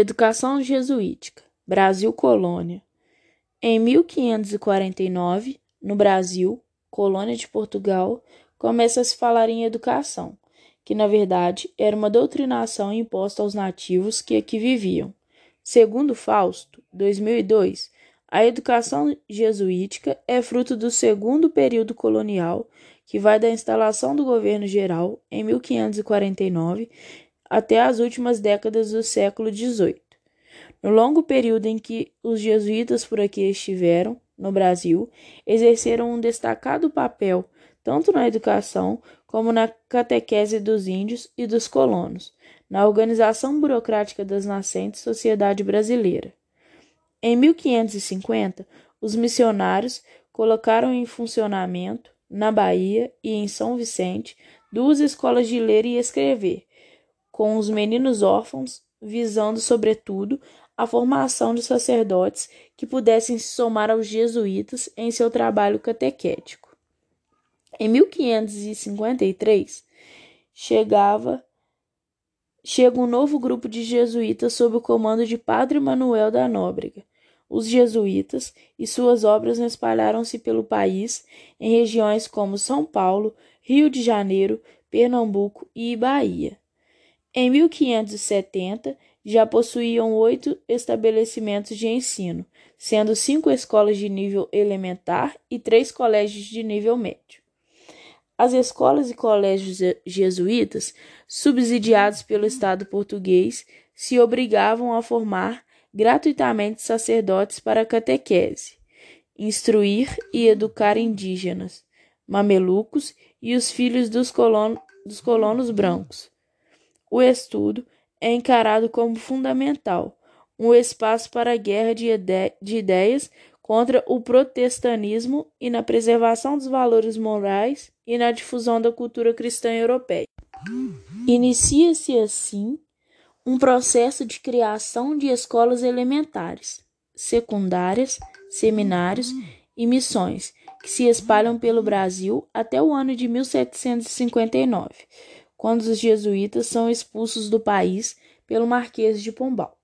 Educação jesuítica. Brasil colônia. Em 1549, no Brasil, colônia de Portugal, começa a se falar em educação, que na verdade era uma doutrinação imposta aos nativos que aqui viviam. Segundo Fausto, 2002, a educação jesuítica é fruto do segundo período colonial, que vai da instalação do governo geral em 1549 até as últimas décadas do século XVIII. No longo período em que os jesuítas por aqui estiveram, no Brasil, exerceram um destacado papel tanto na educação como na catequese dos índios e dos colonos, na organização burocrática das nascentes sociedade brasileira. Em 1550, os missionários colocaram em funcionamento, na Bahia e em São Vicente, duas escolas de ler e escrever, com os meninos órfãos, visando, sobretudo, a formação de sacerdotes que pudessem se somar aos jesuítas em seu trabalho catequético. Em 1553, chegava chega um novo grupo de jesuítas sob o comando de Padre Manuel da Nóbrega. Os jesuítas e suas obras espalharam-se pelo país em regiões como São Paulo, Rio de Janeiro, Pernambuco e Bahia. Em 1570, já possuíam oito estabelecimentos de ensino, sendo cinco escolas de nível elementar e três colégios de nível médio. As escolas e colégios jesuítas, subsidiados pelo Estado português, se obrigavam a formar gratuitamente sacerdotes para a catequese, instruir e educar indígenas, mamelucos e os filhos dos, dos colonos brancos. O estudo é encarado como fundamental, um espaço para a guerra de, ide de ideias contra o protestantismo e na preservação dos valores morais e na difusão da cultura cristã europeia. Inicia-se assim um processo de criação de escolas elementares, secundárias, seminários e missões, que se espalham pelo Brasil até o ano de 1759, quando os jesuítas são expulsos do país pelo Marquês de Pombal.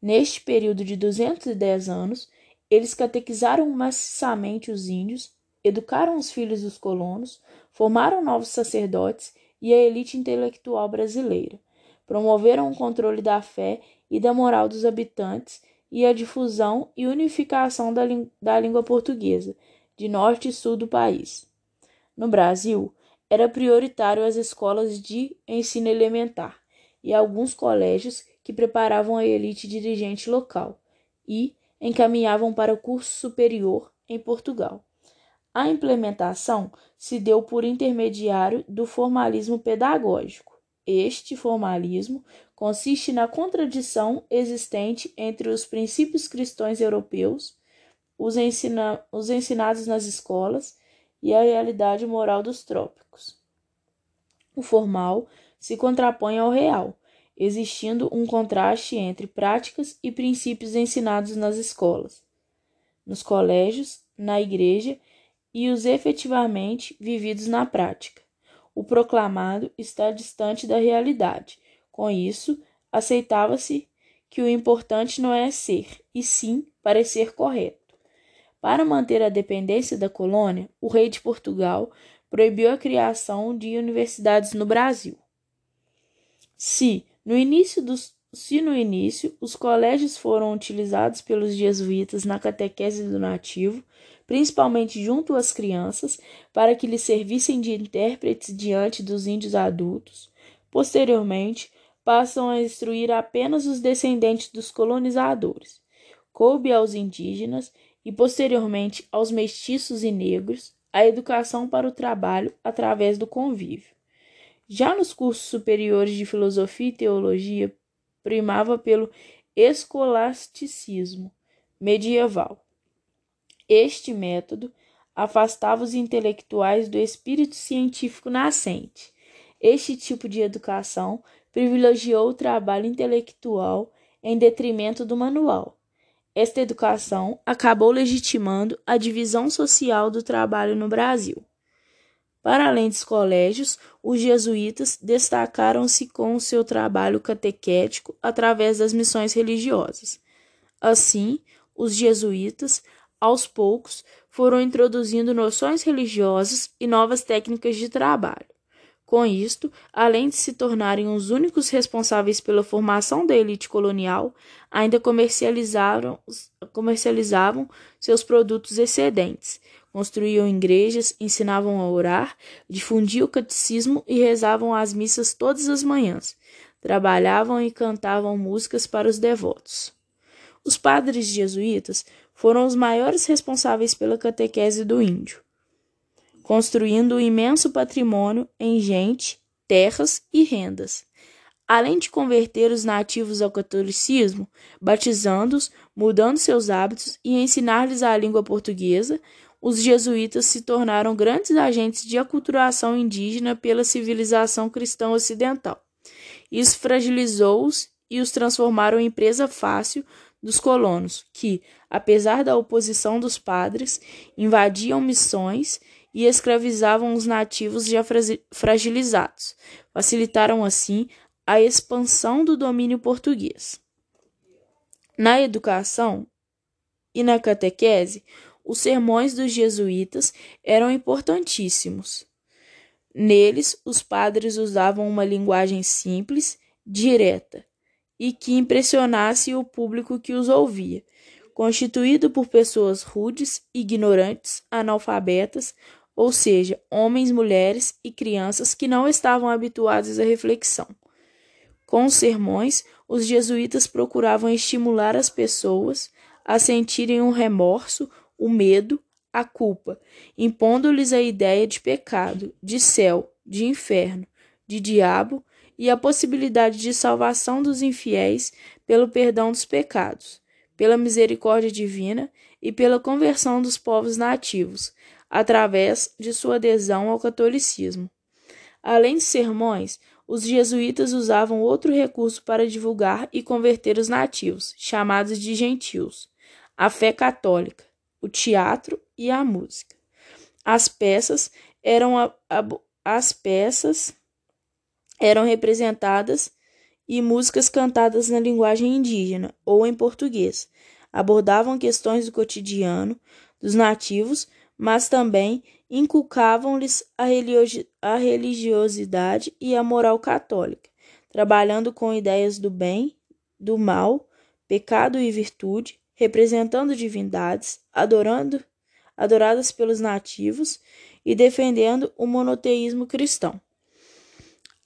Neste período de 210 anos, eles catequizaram maciçamente os índios, educaram os filhos dos colonos, formaram novos sacerdotes e a elite intelectual brasileira, promoveram o controle da fé e da moral dos habitantes e a difusão e unificação da, da língua portuguesa, de norte e sul do país. No Brasil, era prioritário as escolas de ensino elementar e alguns colégios que preparavam a elite dirigente local e encaminhavam para o curso superior em Portugal. A implementação se deu por intermediário do formalismo pedagógico. Este formalismo consiste na contradição existente entre os princípios cristãos europeus, os, ensina os ensinados nas escolas, e a realidade moral dos trópicos. O formal se contrapõe ao real, existindo um contraste entre práticas e princípios ensinados nas escolas, nos colégios, na igreja e os efetivamente vividos na prática. O proclamado está distante da realidade. Com isso, aceitava-se que o importante não é ser, e sim parecer correto. Para manter a dependência da colônia, o rei de Portugal proibiu a criação de universidades no Brasil. Se no início dos se no início os colégios foram utilizados pelos jesuítas na catequese do nativo, principalmente junto às crianças, para que lhes servissem de intérpretes diante dos índios adultos, posteriormente passam a instruir apenas os descendentes dos colonizadores. Coube aos indígenas e posteriormente aos mestiços e negros a educação para o trabalho através do convívio. Já nos cursos superiores de filosofia e teologia, primava pelo escolasticismo medieval. Este método afastava os intelectuais do espírito científico nascente. Este tipo de educação privilegiou o trabalho intelectual em detrimento do manual esta educação acabou legitimando a divisão social do trabalho no Brasil. Para além dos colégios, os jesuítas destacaram-se com o seu trabalho catequético através das missões religiosas. Assim, os jesuítas, aos poucos, foram introduzindo noções religiosas e novas técnicas de trabalho. Com isto, além de se tornarem os únicos responsáveis pela formação da elite colonial, ainda comercializaram, comercializavam seus produtos excedentes, construíam igrejas, ensinavam a orar, difundiam o catecismo e rezavam as missas todas as manhãs. Trabalhavam e cantavam músicas para os devotos. Os padres jesuítas foram os maiores responsáveis pela catequese do índio, construindo um imenso patrimônio em gente, terras e rendas. Além de converter os nativos ao catolicismo, batizando-os, mudando seus hábitos e ensinar-lhes a língua portuguesa, os jesuítas se tornaram grandes agentes de aculturação indígena pela civilização cristã ocidental. Isso fragilizou-os e os transformaram em presa fácil dos colonos, que, apesar da oposição dos padres, invadiam missões e escravizavam os nativos já fragilizados. Facilitaram assim a expansão do domínio português. Na educação e na catequese, os sermões dos jesuítas eram importantíssimos. Neles, os padres usavam uma linguagem simples, direta e que impressionasse o público que os ouvia, constituído por pessoas rudes, ignorantes, analfabetas, ou seja, homens, mulheres e crianças que não estavam habituados à reflexão. Com os sermões, os jesuítas procuravam estimular as pessoas a sentirem um remorso, o medo, a culpa, impondo-lhes a ideia de pecado, de céu, de inferno, de diabo e a possibilidade de salvação dos infiéis pelo perdão dos pecados, pela misericórdia divina e pela conversão dos povos nativos, através de sua adesão ao catolicismo. Além de sermões, os jesuítas usavam outro recurso para divulgar e converter os nativos, chamados de gentios, a fé católica, o teatro e a música. As peças eram a, a, as peças eram representadas e músicas cantadas na linguagem indígena ou em português. Abordavam questões do cotidiano dos nativos, mas também inculcavam-lhes a, religiosidade e a moral católica, trabalhando com ideias do bem, do mal, pecado e virtude, representando divindades, adorando, adoradas pelos nativos e defendendo o monoteísmo cristão.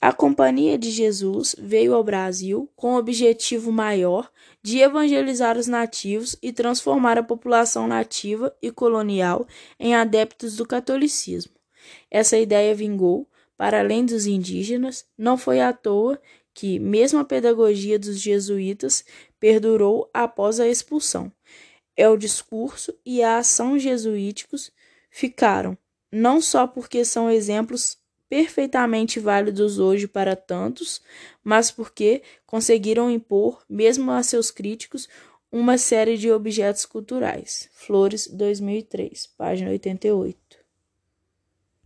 A Companhia de Jesus veio ao Brasil com o objetivo maior de evangelizar os nativos e transformar a população nativa e colonial em adeptos do catolicismo. Essa ideia vingou, para além dos indígenas, não foi à toa que, mesmo a pedagogia dos jesuítas perdurou após a expulsão. É o discurso e a ação jesuíticos ficaram, não só porque são exemplos perfeitamente válidos hoje para tantos, mas porque conseguiram impor, mesmo a seus críticos, uma série de objetos culturais. Flores, 2003, página 88.